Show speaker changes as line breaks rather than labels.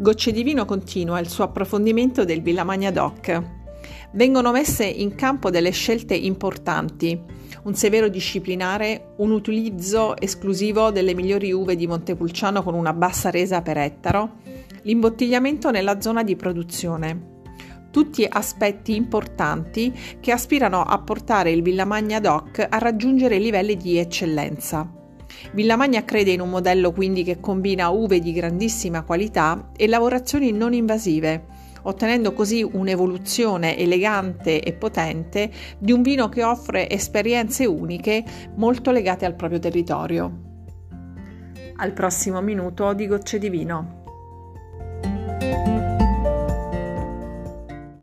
Gocce di Vino continua il suo approfondimento del Villa Magna Doc. Vengono messe in campo delle scelte importanti, un severo disciplinare, un utilizzo esclusivo delle migliori uve di Montepulciano con una bassa resa per ettaro, l'imbottigliamento nella zona di produzione. Tutti aspetti importanti che aspirano a portare il Villamagna Doc a raggiungere livelli di eccellenza. Villamagna crede in un modello quindi che combina uve di grandissima qualità e lavorazioni non invasive, ottenendo così un'evoluzione elegante e potente di un vino che offre esperienze uniche molto legate al proprio territorio. Al prossimo minuto di gocce di vino.